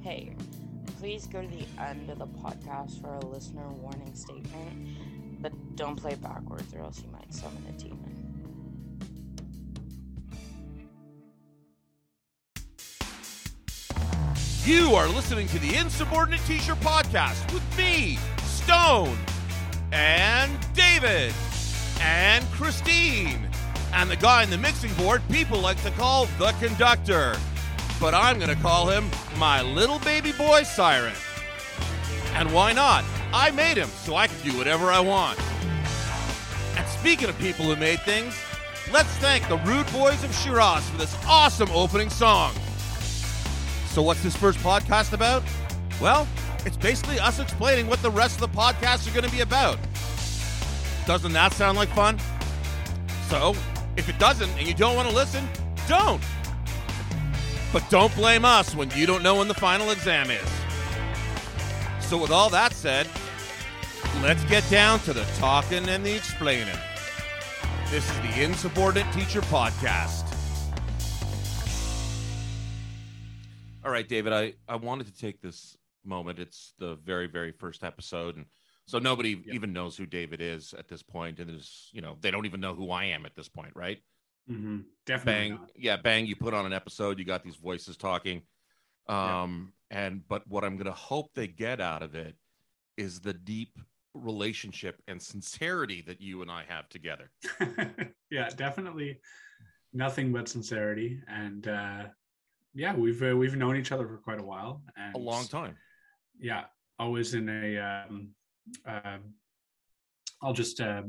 Hey, please go to the end of the podcast for a listener warning statement, but don't play backwards or else you might summon a demon. You are listening to the Insubordinate Teacher Podcast with me, Stone, and David, and Christine, and the guy in the mixing board people like to call the conductor. But I'm going to call him my little baby boy siren. And why not? I made him, so I can do whatever I want. And speaking of people who made things, let's thank the Rude Boys of Shiraz for this awesome opening song. So, what's this first podcast about? Well, it's basically us explaining what the rest of the podcasts are going to be about. Doesn't that sound like fun? So, if it doesn't and you don't want to listen, don't. But don't blame us when you don't know when the final exam is. So, with all that said, let's get down to the talking and the explaining. This is the Insubordinate Teacher Podcast. All right, David, I, I wanted to take this moment. It's the very, very first episode. And so nobody Yeah. even knows who David is at this point. And there's, you know, they don't even know who I am at this point, right? Hmm Definitely. Bang. not. Yeah, bang, you put on an episode, you got these voices talking. Yeah. Um, and but what I'm gonna hope they get out of it is the deep relationship and sincerity that you and I have together. yeah, definitely nothing but sincerity. And uh, yeah, we've uh, we've known each other for quite a while. And A long time. Yeah, always in a. Um, um I'll just uh,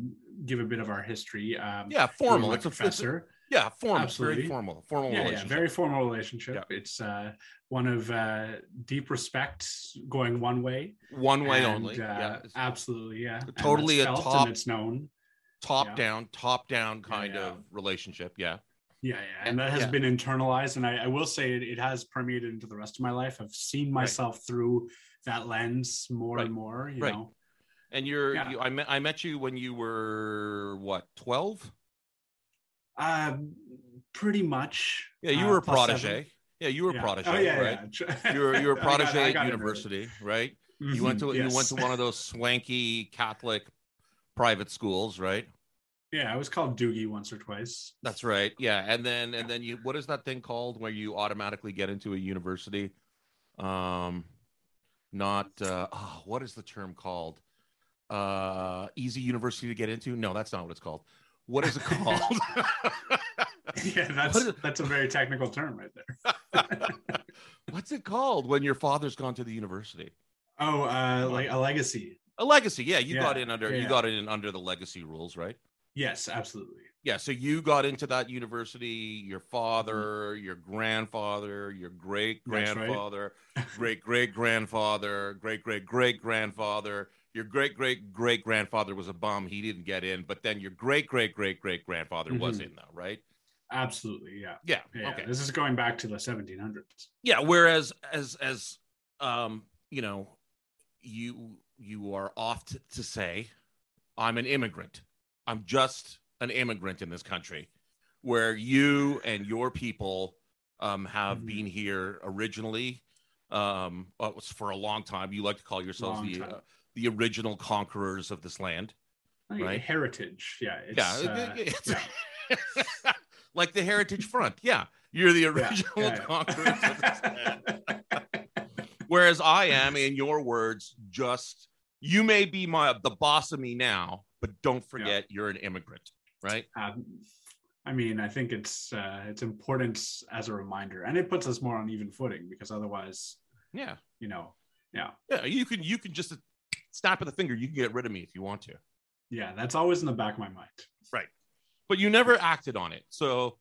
give a bit of our history. Um, Yeah, formal. It's a it's a- professor. yeah, formal. Absolutely. Very formal. Formal yeah, yeah, relationship. very formal relationship. Yeah. It's uh, one of uh, deep respect going one way. One way and, only. Uh, yeah. Absolutely, yeah. Totally a top- And it's known. top yeah. down, top down kind of relationship. Yeah. Yeah, yeah, and that has Yeah. been internalized, and I, I will say it, it has permeated into the rest of my life. I've seen myself through that lens more Right. and more. You Right. know, And you're Yeah. you, I met I met you when you were what, 12? um, pretty much. Yeah, you uh, were a protege. seven. Yeah, you were a protege, Oh yeah, right? yeah. You were you were a protege at it. university, right? You went to Mhm, you went to one of those swanky Catholic private schools, right? Yeah, I was called Doogie once or twice. That's right. Yeah, and then and then you what is that thing called where you automatically get into a university? Um not uh oh, what is the term called? Uh easy university to get into? No, that's not what it's called. What is it called? yeah, that's is- that's a very technical term right there. What's it called when your father's gone to the university? Oh, uh, like a legacy. A legacy. Yeah, you Yeah, got in under you got in under the legacy rules, right? Yes, absolutely. Yeah, so you got into that university, your father, your grandfather, your great Mm-hmm. Right. grandfather, great great grandfather, great great great grandfather, your great great great grandfather was a bum, he didn't get in, but then your great great great great grandfather was Mhm. in though, right? Absolutely, yeah. Yeah. Yeah, Okay. this is going back to the 1700s. Yeah, whereas as as um, you know, you you are oft to say, I'm an immigrant. I'm just an immigrant in this country, where you and your people um, have Mhm. been here originally. Um, was for a long time. You like to call yourselves Long the uh, the original conquerors of this land. I think Right. heritage. Yeah. It's, yeah, uh, it's- yeah. like the Heritage Front. Yeah, you're the original yeah, yeah. conquerors of this land. Whereas I am, in your words, just you may be my the boss of me now, but don't forget you're an immigrant, right? Um, I mean, I think it's uh, it's important as a reminder, and it puts us more on even footing because otherwise, Yeah, you know, yeah, yeah. You can you can just snap of the finger. You can get rid of me if you want to, yeah, that's always in the back of my mind. Right. But you never acted on it. So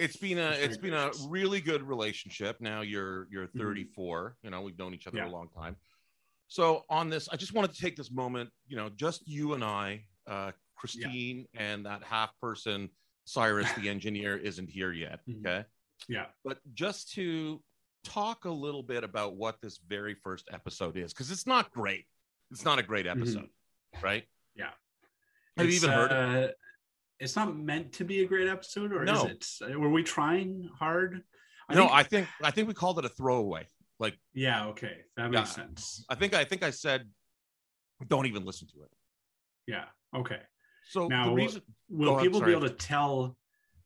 it's been a it's been a really good relationship. Now you're you're Mhm. 34. You know we've known each other Yeah. a long time. So on this, I just wanted to take this moment. You know, just you and I, uh, Christine, and that half person Cyrus, the engineer, isn't here yet. Mhm. Okay, Yeah, but just to talk a little bit about what this very first episode is, because it's not great. It's not a great episode, right? Mm-hmm. Yeah. Have you even heard it? uh, It's not meant to be a great episode, or No. is it? Were we trying hard? I no, think- I think I think we called it a throwaway. Like Yeah. Okay. That Yeah. makes sense. I think I think I said, don't even listen to it. Yeah. Okay. So Now, the reason, Will Go ahead, people be able to tell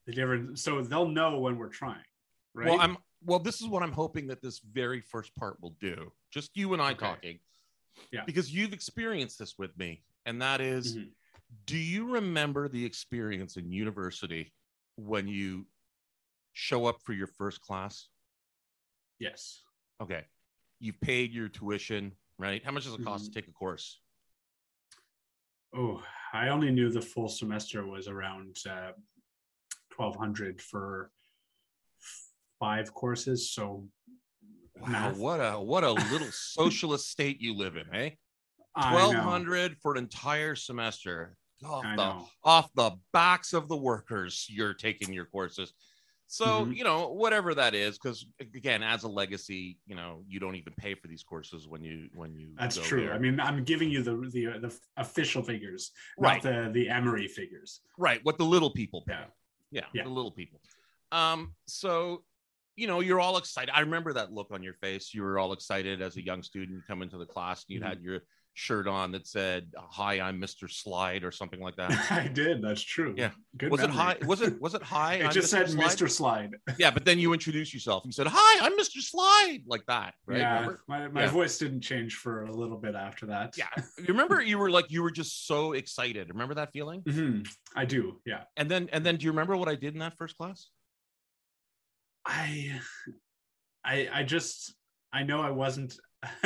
the difference? So they'll know when we're trying, right? well, I'm well. This is what I'm hoping that this very first part will do. Just you and I Okay. talking. Yeah. Because you've experienced this with me, and that is, Mhm. do you remember the experience in university when you show up for your first class? Yes. Okay. You've paid your tuition, right? How much does it cost Mm-hmm. to take a course? Oh, I only knew the full semester was around uh, twelve hundred for five courses. So Wow, math. what a what a little socialist state you live in, eh? I Twelve hundred for an entire semester. Off I the know. off the backs of the workers, you're taking your courses. So Mhm. you know whatever that is, because again, as a legacy, you know you don't even pay for these courses when you when you. That's true. there. I mean, I'm giving you the the the official figures, Right. not the the Emory figures. right? What the little people pay. Yeah. Yeah, Yeah. the little people. Um, so you know, you're all excited. I remember that look on your face. You were all excited as a young student you come into the class and you Mhm. had your shirt on that said, Hi, I'm Mr. Slide or something like that. I did. That's true. Yeah. Good. was it high? Was it was it high? It I'm just said Slide? Mr. Slide. Yeah, but then you introduced yourself. You said, Hi, I'm Mr. Slide, like that, right? Yeah, Remember? my, my Yeah. voice didn't change for a little bit after that. Yeah. You remember you were like you were just so excited. Remember that feeling? Mhm. I do. Yeah. And then and then do you remember what I did in that first class? I, I, I just, I know I wasn't.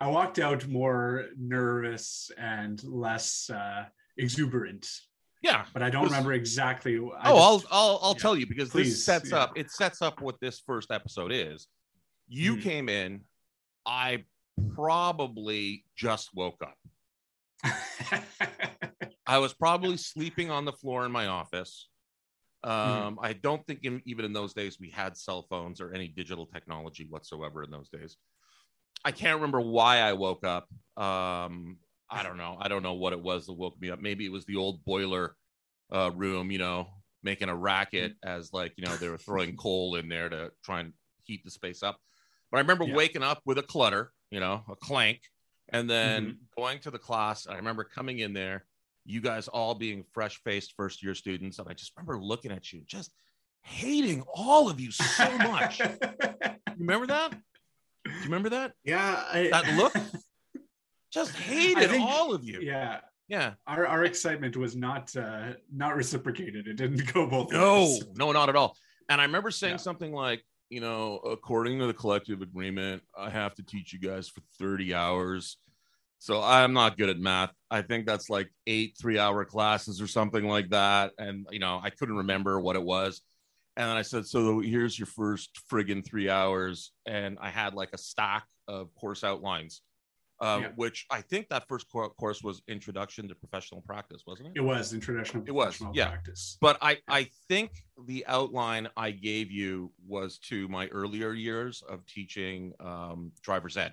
I walked out more nervous and less uh, exuberant, Yeah. but I don't Was- remember exactly. I oh, just- I'll I'll I'll yeah. tell you because this sets yeah. up it sets up what this first episode is. You Mhm. came in, I probably just woke up. I was probably sleeping on the floor in my office. Um, I don't think in, even in those days we had cell phones or any digital technology whatsoever in those days. I can't remember why I woke up. Um, I don't know. I don't know what it was that woke me up. Maybe it was the old boiler uh, room, you know, making a racket as like, you know, they were throwing coal in there to try and heat the space up. But I remember Yeah. waking up with a clutter, you know, a clank, and then going to the class. I remember coming in there, you guys all being fresh faced first year students. And I just remember looking at you, just hating all of you so much. remember that? Do you remember that? yeah. I, That look? Just hated think- all of you. Yeah. Yeah. Our, our excitement was not uh, not reciprocated. It didn't go both No, ways. no, not at all. And I remember saying Yeah. something like, you know, according to the collective agreement, I have to teach you guys for 30 hours. So I'm not good at math. I think that's like eight three hour classes or something like that. And, you know, I couldn't remember what it was. And then I said, So here's your first friggin' three hours. And I had like a stack of course outlines, uh, Yeah. which I think that first cour- course was Introduction to Professional Practice, wasn't it? It was Introduction traditional It was, professional yeah. practice. but I, I think the outline I gave you was to my earlier years of teaching um, driver's ed,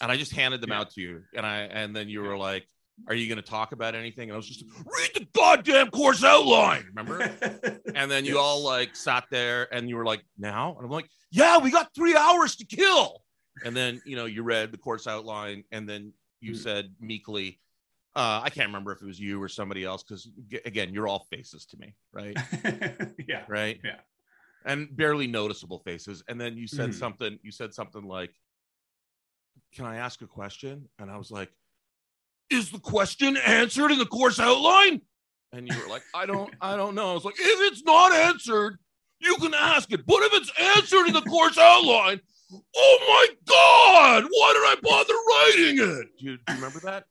and I just handed them Yeah. out to you, and I and then you were like, "Are you going to talk about anything?" And I was just read the goddamn course outline, remember? and then you all like sat there, and you were like, "Now," and I'm like, "Yeah, we got three hours to kill." And then you know you read the course outline, and then you Mm. said meekly, uh, I can't remember if it was you or somebody else because again, you're all faces to me, right? yeah. Right? Yeah. And barely noticeable faces. And then you said Mhm. something. You said something like, "Can I ask a question?" And I was like, "Is the question answered in the course outline?" And you were like, "I don't, I don't know." I was like, "If it's not answered, you can ask it. But if it's answered in the course outline." Oh my God! Why did I bother writing it? Do you, do you remember that?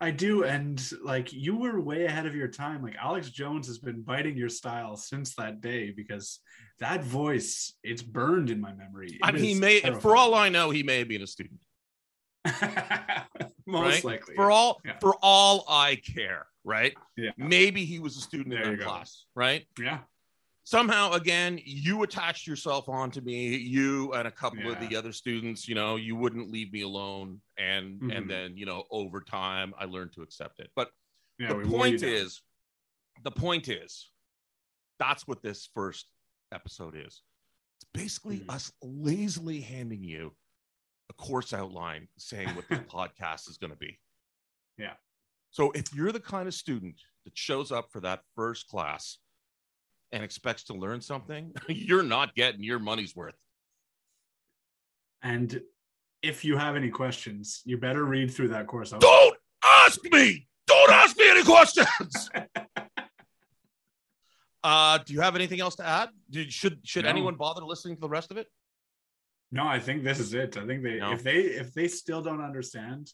I do, and like you were way ahead of your time. Like Alex Jones has been biting your style since that day because that voice, it's burned in my memory. I mean, he may, for all I know, he may have been a student. most right? likely. For all, Yeah. for all I care, right? Yeah. Maybe he was a student There in that go. class, right? yeah, Somehow, again, you attached yourself onto me. You and a couple of the other students, you know, you wouldn't leave me alone, and Mhm. and then you know, over time, I learned to accept it. But yeah. the point is, the point is, that's what this first episode is. It's basically Mhm. us lazily handing you a course outline saying what this podcast is going to be. Yeah. So if you're the kind of student that shows up for that first class and expects to learn something, you're not getting your money's worth. And if you have any questions, you better read through that course. out- Don't ask me. Don't ask me any questions. uh, do you have anything else to add? Did, should should No. anyone bother listening to the rest of it? No, I think this is it. I think they No. if they if they still don't understand,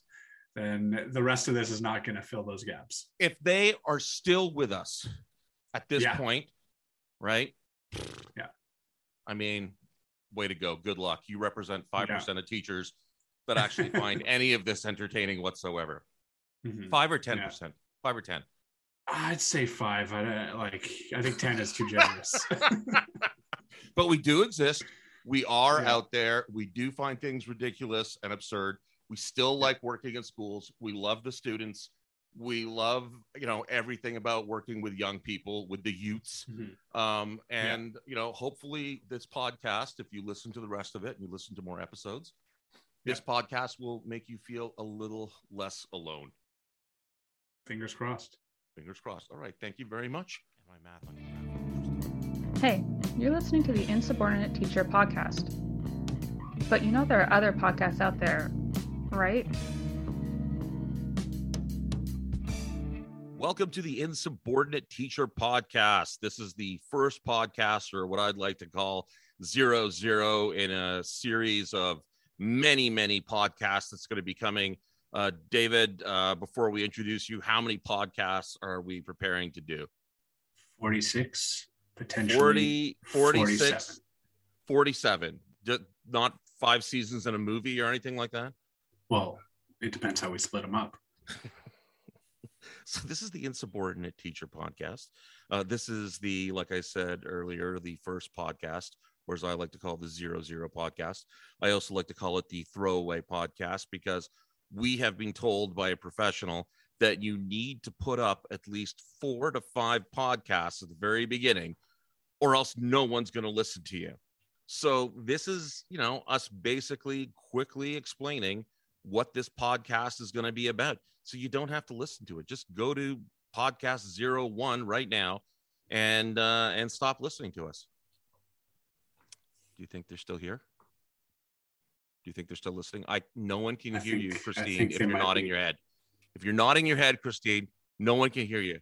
then the rest of this is not going to fill those gaps. If they are still with us at this Yeah. point, right? Yeah. I mean, way to go. Good luck. You represent 5% of teachers that actually find any of this entertaining whatsoever. Mhm. 5 or 10%. 5 or 10. I'd say five. I like. I think ten is too generous. but we do exist. We are Yeah. out there. We do find things ridiculous and absurd. We still like working in schools. We love the students. We love, you know, everything about working with young people, with the youths. Mhm. Um, and you know, hopefully this podcast, if you listen to the rest of it and you listen to more episodes, this podcast will make you feel a little less alone. Fingers crossed. Fingers crossed. All right. Thank you very much. My math on your Hey, you're listening to the Insubordinate Teacher Podcast. But you know there are other podcasts out there, right? Welcome to the Insubordinate Teacher Podcast. This is the first podcast, or what I'd like to call zero zero, in a series of many, many podcasts that's going to be coming. Uh, David, uh, before we introduce you, how many podcasts are we preparing to do? Forty six potentially. 40, 46, 47. 47. Ju- Not five seasons in a movie or anything like that. Well, it depends how we split them up. So this is the insubordinate teacher podcast. Uh, this is the, like I said earlier, the first podcast, or as I like to call the zero zero podcast. I also like to call it the throwaway podcast because we have been told by a professional that you need to put up at least four to five podcasts at the very beginning, or else no one's going to listen to you. So this is, you know, us basically quickly explaining what this podcast is going to be about. So you don't have to listen to it. Just go to podcast zero one right now and uh and stop listening to us. Do you think they're still here? Do you think they're still listening? I no one can I hear you, think- I Christine, if you're nodding be. your head. If you're nodding your head, Christine, no one can hear you.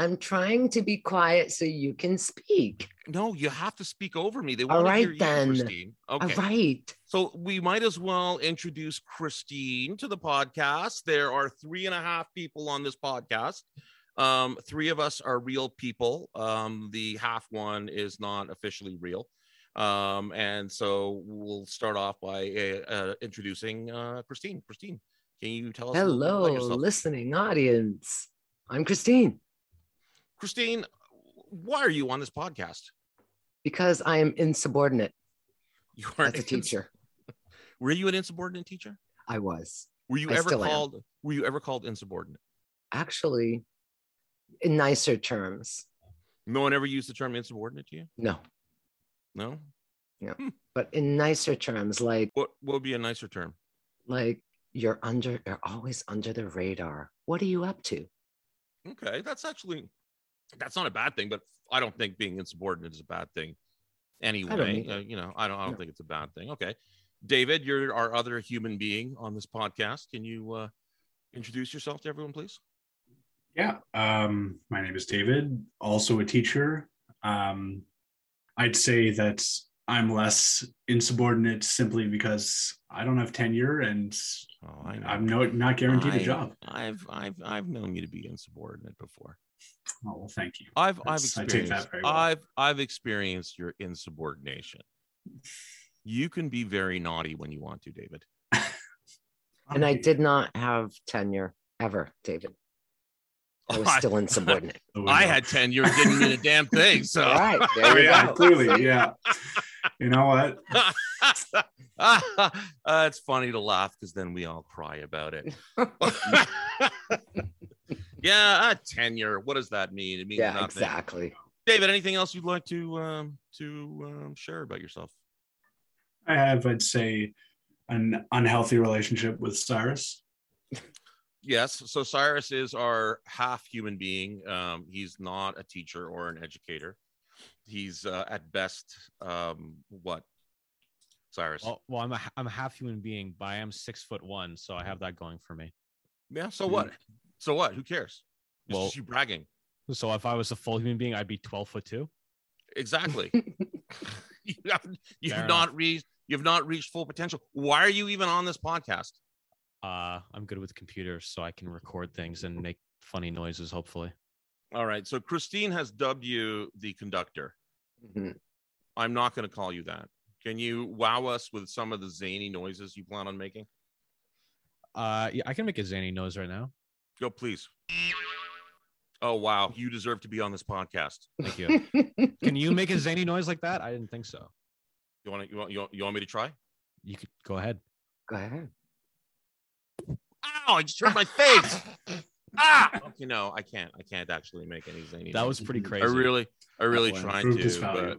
I'm trying to be quiet so you can speak. No, you have to speak over me. They All want to right, hear you, then. Christine. Okay. All right. So we might as well introduce Christine to the podcast. There are three and a half people on this podcast. Um, three of us are real people. Um, the half one is not officially real. Um, and so we'll start off by uh, uh, introducing uh, Christine. Christine, can you tell us a little bit Hello, listening audience. I'm Christine Christine, why are you on this podcast? because I am insubordinate You are as a ins- teacher. Were you an insubordinate teacher? I was Were you I ever still am. called? Were you ever called insubordinate? actually in nicer terms. No one ever used the term insubordinate to you. No, No. Yeah. Hmm. But in nicer terms, like What what would be a nicer term? like you're under, you're always under the radar. What are you up to? Okay, that's actually that's not a bad thing, but I don't think being insubordinate is a bad thing. Anyway, uh, you know, I don't I don't No. think it's a bad thing. Okay, David, you're our other human being on this podcast. Can you uh, introduce yourself to everyone, please? Yeah. Um, my name is David, also a teacher. Um, I'd say that I'm less insubordinate simply because I don't have tenure and Oh, I i'm no, not guaranteed a I- job. I've I've I've known you to be insubordinate before. Oh, well, thank you. I've I've That's- I take that experienced very well. I've I've experienced your insubordination. You can be very naughty when you want to, David. And I did not have tenure ever, David. I was still insubordinate. There I had tenure, and didn't mean a damn thing. So All right, Oh, there you yeah, go. clearly, yeah. You know what? uh, it's funny to laugh because then we all cry about it. Yeah, uh, tenure. What does that mean? It means Yeah, nothing. exactly. David, anything else you'd like to um, to um, share about yourself? I have, I'd say, an unhealthy relationship with Cyrus. Yes. So Cyrus is our half human being. Um, he's not a teacher or an educator. He's uh, at best um, what? Cyrus. Well, well, I'm a I'm a half human being, but I am six foot one, so I have that going for me. yeah. So what? So what? Who cares? It's Well- just you bragging. So if I was a full human being, I'd be 12 foot two. Exactly. you have you've Fair not reached you've not reached full potential. Why are you even on this podcast? Uh, I'm good with computers, so I can record things and make funny noises. Hopefully, All right. So Christine has dubbed you the conductor. Mhm. I'm not going to call you that. Can you wow us with some of the zany noises you plan on making? uh, yeah, I can make a zany noise right now. Go, please. Oh wow, you deserve to be on this podcast. Thank you. can you make a zany noise like that? I didn't think so. You want to, you want you want, you want me to try? You could go ahead. Go ahead. Ow! I just hurt my face. ah! You know, I can't. I can't actually make any zany. That noises. was pretty crazy. I really, I really one tried to, but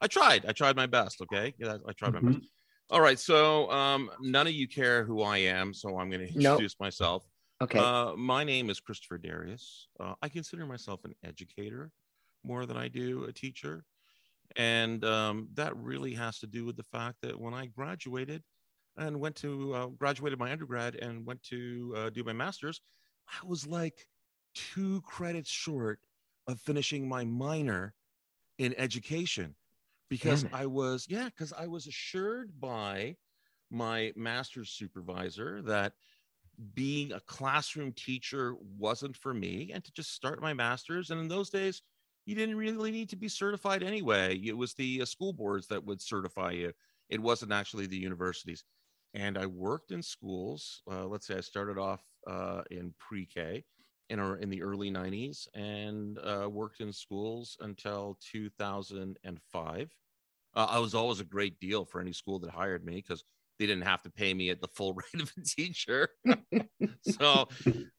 I tried. I tried my best. Okay, yeah, I tried my Mhm. best. All right, so um, none of you care who I am, so I'm going to Nope. introduce myself. Okay. Uh, my name is Christopher Darius. Uh, I consider myself an educator more than I do a teacher. And um, that really has to do with the fact that when I graduated and went to uh, graduated my undergrad and went to uh, do my master's, I was like two credits short of finishing my minor in education because I was, yeah, because I was assured by my master's supervisor that being a classroom teacher wasn't for me and to just start my master's. And in those days, you didn't really need to be certified anyway. It was the uh, school boards that would certify you, it wasn't actually the universities. And I worked in schools. Uh, let's say I started off uh, in pre K in, our, in the early 90s and uh, worked in schools until 2005. Uh, I was always a great deal for any school that hired me because they didn't have to pay me at the full rate of a teacher. so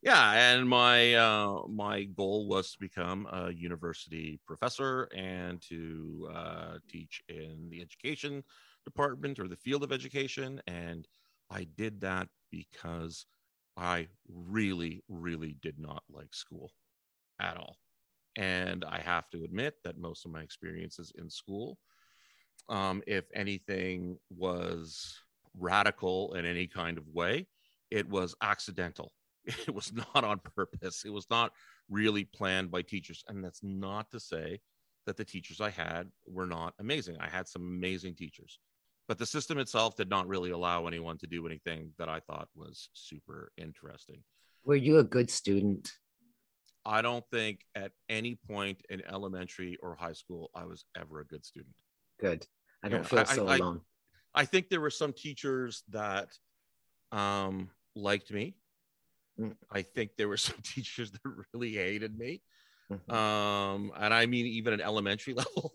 yeah, and my uh, my goal was to become a university professor and to uh, teach in the education department or the field of education. And I did that because I really, really did not like school at all. And I have to admit that most of my experiences in school, um, if anything was radical in any kind of way, it was accidental. It was not on purpose. It was not really planned by teachers. And that's not to say that the teachers I had were not amazing. I had some amazing teachers, but the system itself did not really allow anyone to do anything that I thought was super interesting. Were you a good student? I don't think at any point in elementary or high school I was ever a good student. Good. I don't Yeah, feel so I- alone. I think there were some teachers that um, liked me. Mm. I think there were some teachers that really hated me. Mhm. Um, and I mean, even at elementary level.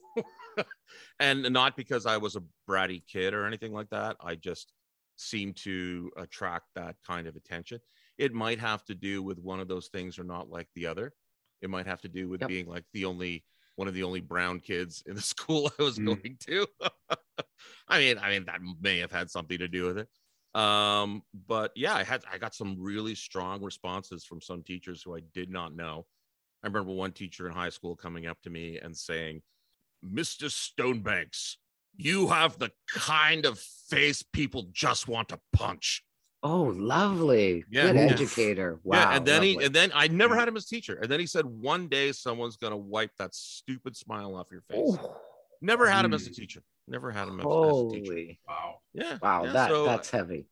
and not because I was a bratty kid or anything like that. I just seemed to attract that kind of attention. It might have to do with one of those things or not like the other. It might have to do with Yep. being like the only one of the only brown kids in the school I was Mm. going to. I mean, I mean that may have had something to do with it. Um, but yeah, I had I got some really strong responses from some teachers who I did not know. I remember one teacher in high school coming up to me and saying, "Mr. Stonebanks, you have the kind of face people just want to punch." Oh, lovely. Yeah, Good yeah. educator. Wow. yeah, and then he and then I never had him as teacher. And then he said, "One day someone's gonna wipe that stupid smile off your face." Oh, Never had him as a Mm. teacher. Never had him as, as a teacher. holy. Wow. Yeah. Wow, yeah, that so, that's heavy.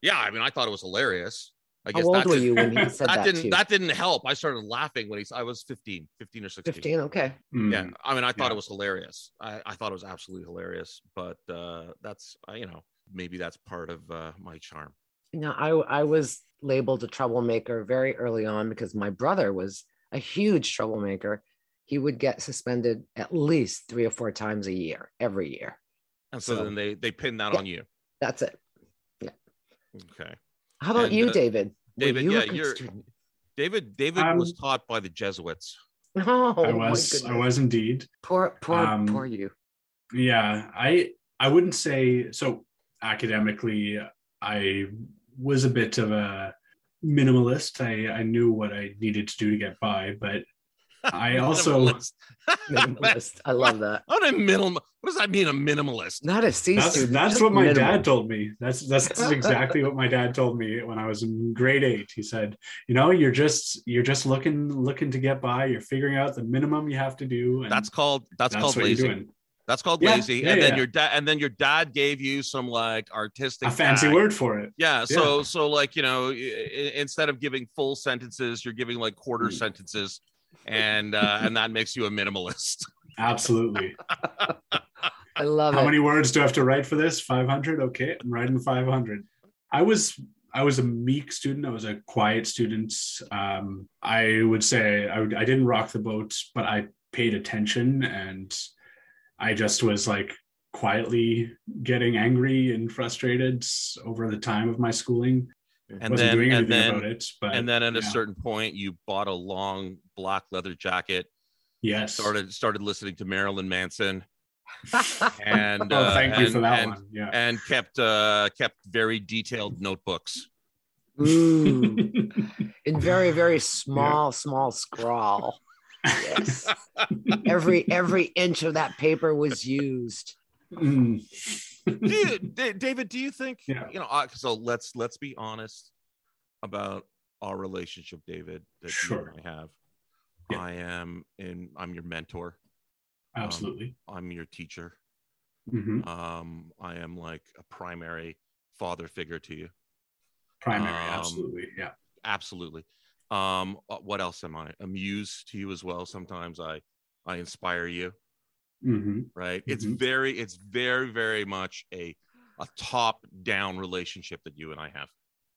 yeah. I mean, I thought it was hilarious. I How guess old that were didn't- you when he said that, didn't to you? that didn't help. I started laughing when he. I was 15, 15 or 16. 15, okay. Mm. Yeah, I mean, I thought Yeah. it was hilarious. I, I thought it was absolutely hilarious. But uh, that's uh, you know maybe that's part of uh, my charm. You know, I I was labeled a troublemaker very early on because my brother was a huge troublemaker. He would get suspended at least three or four times a year, every year. And so, So- then they they pin that Yeah. on you. That's it. Yeah. Okay, How about And, you, uh, David? David, you yeah, you're- student? David. David Um, was taught by the Jesuits. Oh, I was I was indeed. Poor, poor, um, poor you. Yeah, I I wouldn't say so. Academically, I was a bit of a minimalist. I, I knew what I needed to do to get by, but I also Minimalist. Minimalist. I love that. What a minimal. What does that mean? A minimalist? Not a C that's student. that's just what my minimal. dad told me. That's that's exactly what my dad told me when I was in grade eight. He said, you know, you're just you're just looking looking to get by. You're figuring out the minimum you have to do. And That's called that's, that's called what you're lazy. Doing. That's called Yeah, lazy. yeah, and then yeah. your dad and then your dad gave you some like artistic A fancy tag. word for it. Yeah. So so like you know, i- i- instead of giving full sentences, you're giving like quarter Mm. sentences, and uh, and that makes you a minimalist. Absolutely. I love How it. many words do I have to write for this? 500. Okay, I'm writing 500. I was I was a meek student. I was a quiet student. Um, I would say I, would, I didn't rock the boat, but I paid attention, and I just was like quietly getting angry and frustrated over the time of my schooling. And wasn't then doing and anything then about it, but and then at a certain point, you bought a long black leather jacket, yes. started started listening to Marilyn Manson, and oh, uh, thank you and- for that and, one. Yeah. and kept uh, kept very detailed notebooks. Ooh. In very, very small, small scrawl. Yes. Every every inch of that paper was used. Mm. do you, Da- David, do you think Yeah. you know? Uh, so let's let's be honest about our relationship, David. That Sure. you and I have. Yeah. I am in. I'm your mentor. Absolutely. I'm your teacher. hmm Um, I am like a primary father figure to you. Primary. um, absolutely. Yeah. Absolutely. Um, uh, what else am I? muse to you as well. Sometimes I I inspire you. hmm Right. It's Mhm. very it's very very much a a top down relationship that you and I have.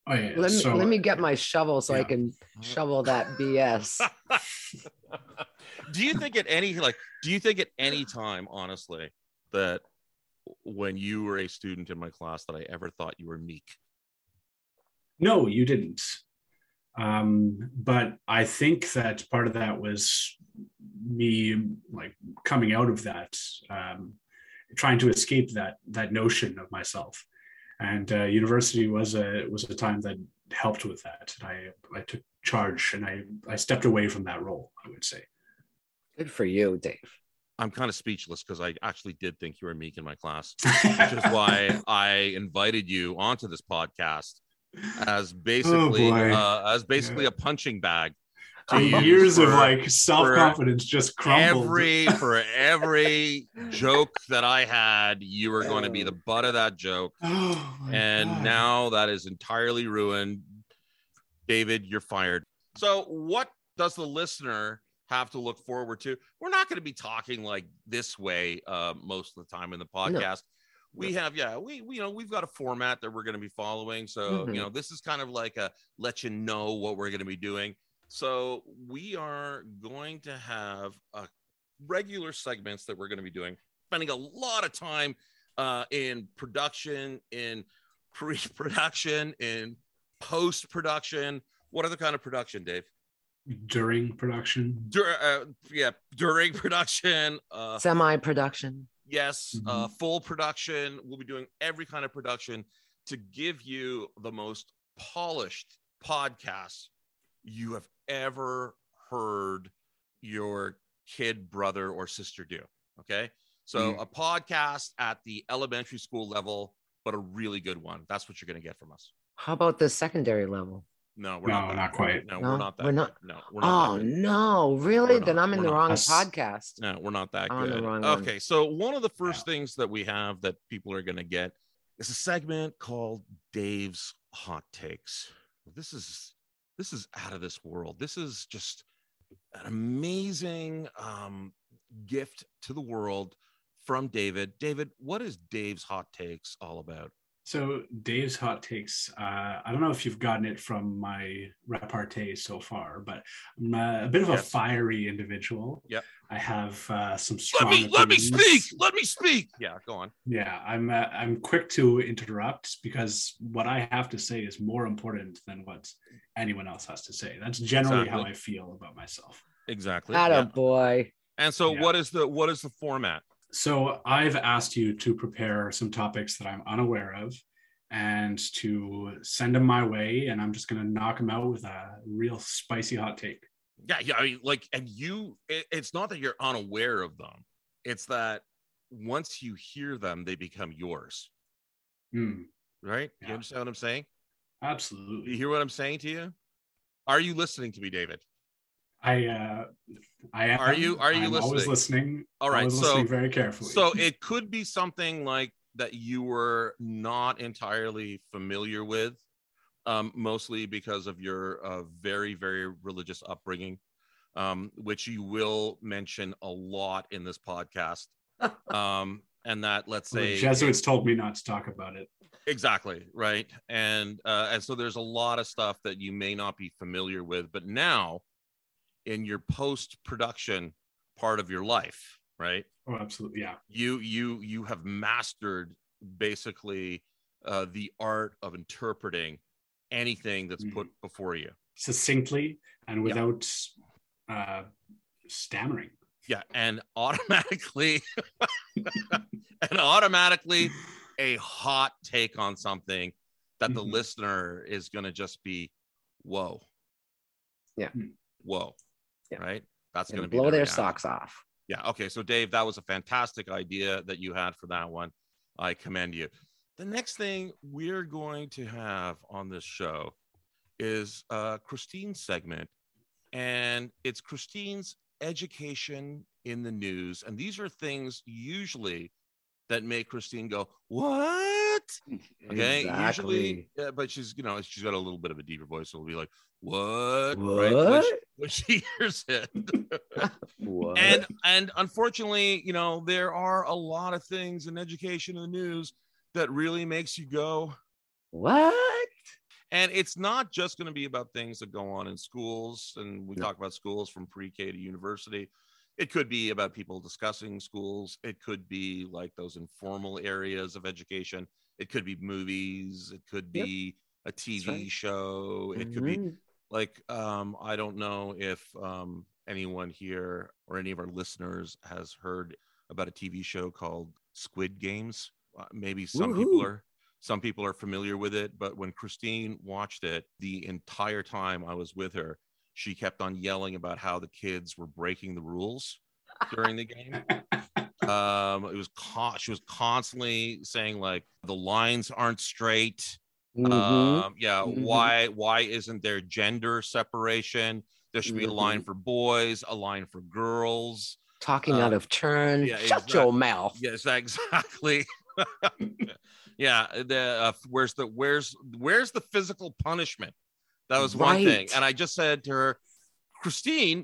Oh yeah. Let me so, let me get my shovel so I can shovel that BS. do you think at any like do you think at any time honestly that when you were a student in my class that i ever thought you were meek No, you didn't. Um, but I think that part of that was me like coming out of that, um, trying to escape that that notion of myself. And uh, university was a was a time that helped with that. And I I took charge and I I stepped away from that role. I would say. Good for you, Dave. i'm kind of speechless because i actually did think you were meek in my class which is why i invited you onto this podcast as basically boy. uh, as basically Yeah. a punching bag use years of like self confidence just crumbled. every for every joke that i had you were going to be the butt of that joke Oh and God. now that is entirely ruined. David, you're fired. So, what does the listener have to look forward to? We're not going to be talking like this way uh, most of the time in the podcast. We have, yeah, we, we, you know, we've got a format that we're going to be following. So, Mhm. you know, this is kind of like a let you know what we're going to be doing. So, we are going to have a regular segments that we're going to be doing, spending a lot of time uh, in production, in pre-production, in post-production. What other kind of production, Dave? during production. Dur- uh, yeah, during production. Uh, Semi production. yes, uh, full production. We'll be doing every kind of production to give you the most polished podcast you have ever heard your kid, brother, or sister do. Okay. So Mhm. a podcast at the elementary school level, but a really good one. That's what you're going to get from us. How about the secondary level? No, we're No, not. not quite. No, No, we're not that. we're not- good. No, we're not. Oh that good. no, really? We're then I'm in the not. wrong That's- podcast. No, we're not that On the good. wrong one. Okay, so one of the first things that we have that people are going to get is a segment called Dave's Hot Takes. This is this is out of this world. This is just an amazing um, gift to the world from David. David, what is Dave's Hot Takes all about? So Dave's hot takes. Uh, I don't know if you've gotten it from my repartee so far, but I'm uh, a bit of a Yes. fiery individual. Yeah, I have uh, some Let strong. me let me speak. Let me speak. Yeah, go on. Yeah, I'm. Uh, I'm quick to interrupt because what I have to say is more important than what anyone else has to say. That's generally how I feel about myself. Exactly. Atta yeah. boy. And so Yeah. what is the what is the format? So I've asked you to prepare some topics that I'm unaware of and to send them my way. And I'm just going to knock them out with a real spicy hot take. Yeah, yeah. I mean, like, and you, it, it's not that you're unaware of them. It's that once you hear them, they become yours. Hmm, Right? You understand what I'm saying? Absolutely. You absolutely. hear what I'm saying to you? Are you listening to me, David? I, uh, I am. Are you- are you I'm Always listening? listening. All right, so- listening very carefully. So it could be something like that you were not entirely familiar with, um, mostly because of your uh, very, very religious upbringing, um, which you will mention a lot in this podcast. Um, and that, let's say, Jesuits told me not to talk about it. exactly right and uh, and so there's a lot of stuff that you may not be familiar with but now in your post production part of your life right Oh, absolutely. Yeah. you you you have mastered basically uh, the art of interpreting anything that's put before you Succinctly and without uh, stammering. yeah and automatically and automatically a hot take on something that the Mhm. listener is going to just be whoa Yeah. Hmm. whoa Yeah. right that's going to blow their reaction. socks off. yeah okay so dave that was a fantastic idea that you had for that one i commend you the next thing we're going to have on this show is uh christine's segment and it's christine's education in the news and these are things usually that make christine go what okay Exactly. usually yeah, but she's you know she's got a little bit of a deeper voice so it'll be like what, What? right when she hears it and and unfortunately you know there are a lot of things in education and the news that really makes you go what? and it's not just going to be about things that go on in schools and we No. talk about schools from pre-k to university it could be about people discussing schools it could be like those informal areas of education it could be movies it could Yep. be a tv right. show it could be Mhm. Like um i don't know if um anyone here or any of our listeners has heard about a tv show called squid games. Uh, maybe some people are some people are familiar with it but when christine watched it the entire time i was with her she kept on yelling about how the kids were breaking the rules during the game. Um it was con- she was constantly saying like the lines aren't straight Mhm. um yeah Mhm. why why isn't there gender separation there should be a line Mhm. for boys a line for girls Talking uh, out of turn. yeah, Shut exact- your mouth. yes exactly yeah the uh, where's the where's where's the physical punishment that was one thing and i just said to her christine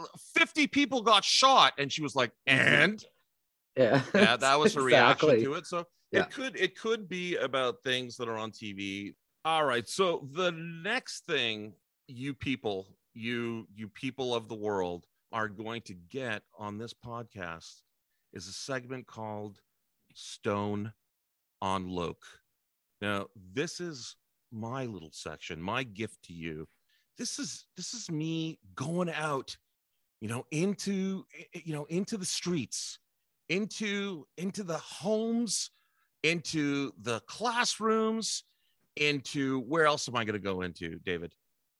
uh, 50 people got shot and she was like and Yeah. yeah that was her reaction to it so Yeah. it could it could be about things that are on tv all right so the next thing you people you you people of the world are going to get on this podcast is a segment called stone on loke. Now this is my little section my gift to you. This is this is me going out you know into you know into the streets into into the homes into the classrooms into where else am i going to go into david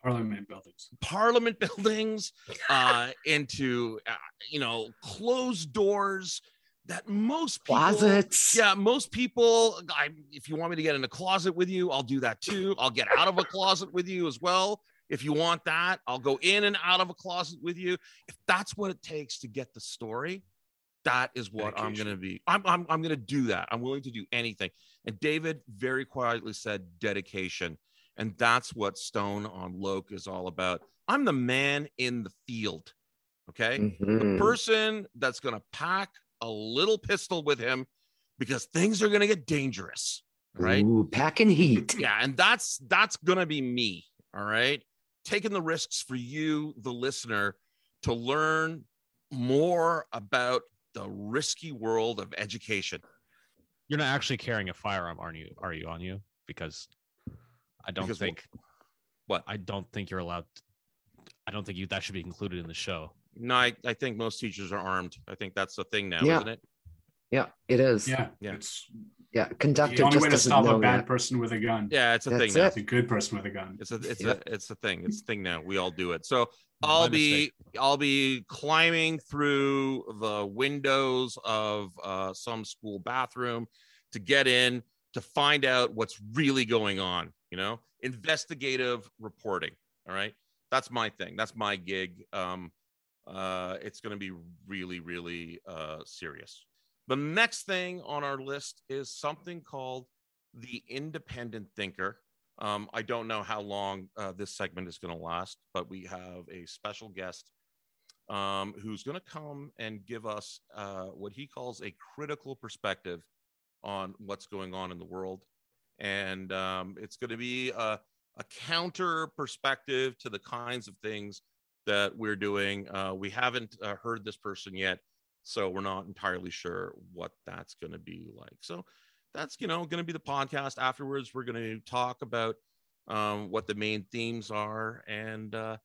Parliament buildings. parliament buildings uh into uh, you know closed doors that most people Closets. yeah most people I, if you want me to get in a closet with you i'll do that too i'll get out of a closet with you as well if you want that i'll go in and out of a closet with you if that's what it takes to get the story that is what i'm going to be I'm, I'm, I'm going to do that. I'm willing to do anything. And david very quietly said dedication. And that's what stone on loke is all about. I'm the man in the field okay? The Mhm. person that's going to pack a little pistol with him because things are going to get dangerous right? Ooh, packing heat. yeah and that's that's going to be me all right? Taking the risks for you the listener to learn more about the risky world of education You're not actually carrying a firearm, aren't you? Are you on you? Because I don't Because think what? I don't think you're allowed. I don't think you that should be included in the show. no I, I think most teachers are armed i think that's the thing now Yeah. isn't it Yeah, it is. Yeah, Yeah. it's Yeah, conductor the only just way to stop a bad that. person with a gun. Yeah, it's a That's thing now. it. It's a good person with a gun. It's a it's Yep. a it's a thing. It's a thing now. We all do it. So I'll be mistake. I'll be climbing through the windows of uh, some school bathroom to get in to find out what's really going on. You know, investigative reporting. All right, that's my thing. That's my gig. Um, uh, it's going to be really really uh, serious. The next thing on our list is something called the independent thinker. Um, I don't know how long uh, this segment is going to last, but we have a special guest um, who's going to come and give us uh, what he calls a critical perspective on what's going on in the world. And um, it's going to be a, a counter perspective to the kinds of things that we're doing. Uh, we haven't uh, heard this person yet, so we're not entirely sure what that's going to be like. So that's you know going to be the podcast. Afterwards we're going to talk about um, what the main themes are and uh,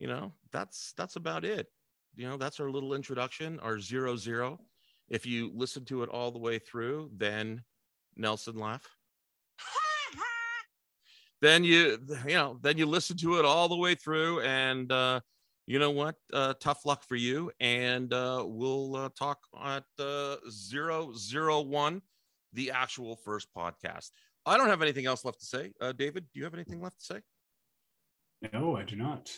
you know that's that's about it. You know that's our little introduction our zero zero. If you listen to it all the way through then nelson laugh. Then you you know then you listen to it all the way through and uh you know what uh tough luck for you and uh we'll uh, talk at uh zero zero one the actual first podcast. I don't have anything else left to say. Uh, David, do you have anything left to say? No, I do not.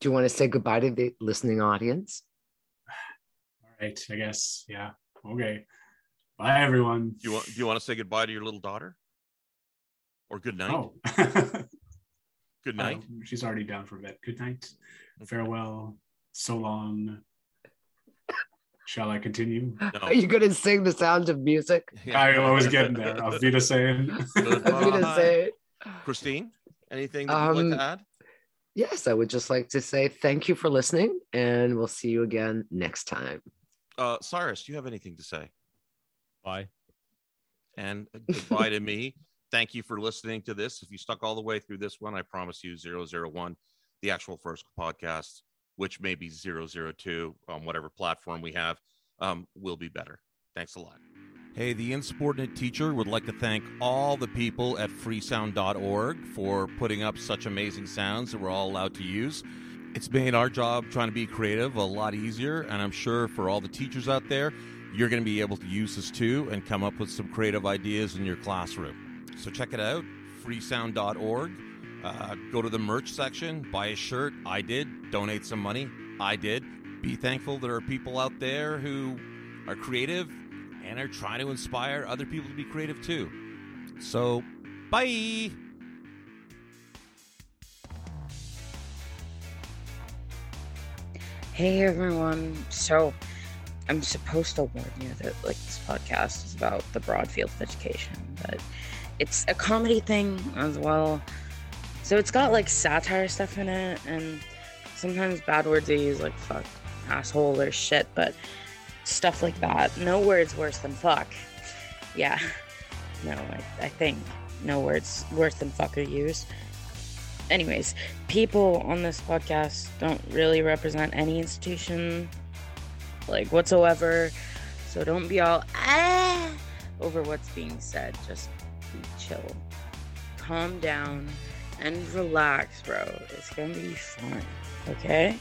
Do you want to say goodbye to the listening audience? All right, I guess. Yeah. Okay. Bye, everyone. Do you want do you want to say goodbye to your little daughter? Or good night? Oh, Good night. Oh, she's already down for a bit. Good night. Okay. Farewell. So long. Shall I continue? No. Are you going to sing the sound of music? I, I was getting there. Auf Wiedersehen. I was going to Goodbye. say, Christine, anything that you'd like Um, to add? yes, I would just like to say thank you for listening, and we'll see you again next time. Uh, Cyrus, do you have anything to say? Bye. And goodbye to me. Thank you for listening to this. If you stuck all the way through this one, I promise you 001, the actual first podcast, which may be 002 on whatever platform we have, um, will be better. Thanks a lot. Hey, the insubordinate teacher would like to thank all the people at freesound.org for putting up such amazing sounds that we're all allowed to use. It's made our job trying to be creative a lot easier, and I'm sure for all the teachers out there, you're going to be able to use this too and come up with some creative ideas in your classroom. So check it out, freesound.org. Uh, go to the merch section, buy a shirt. I did. Donate some money. I did. Be thankful there are people out there who are creative and are trying to inspire other people to be creative too. So, bye. Hey everyone. So I'm supposed to warn you that like this podcast is about the broad field of education, but it's a comedy thing as well. So it's got like satire stuff in it and sometimes bad words they use like fuck, asshole or shit, but stuff like that. No words worse than fuck. Yeah. No, I, I think no words worse than fuck are used. Anyways, people on this podcast don't really represent any institution like whatsoever so don't be all ah over what's being said just be chill calm down and relax bro. It's gonna be fun okay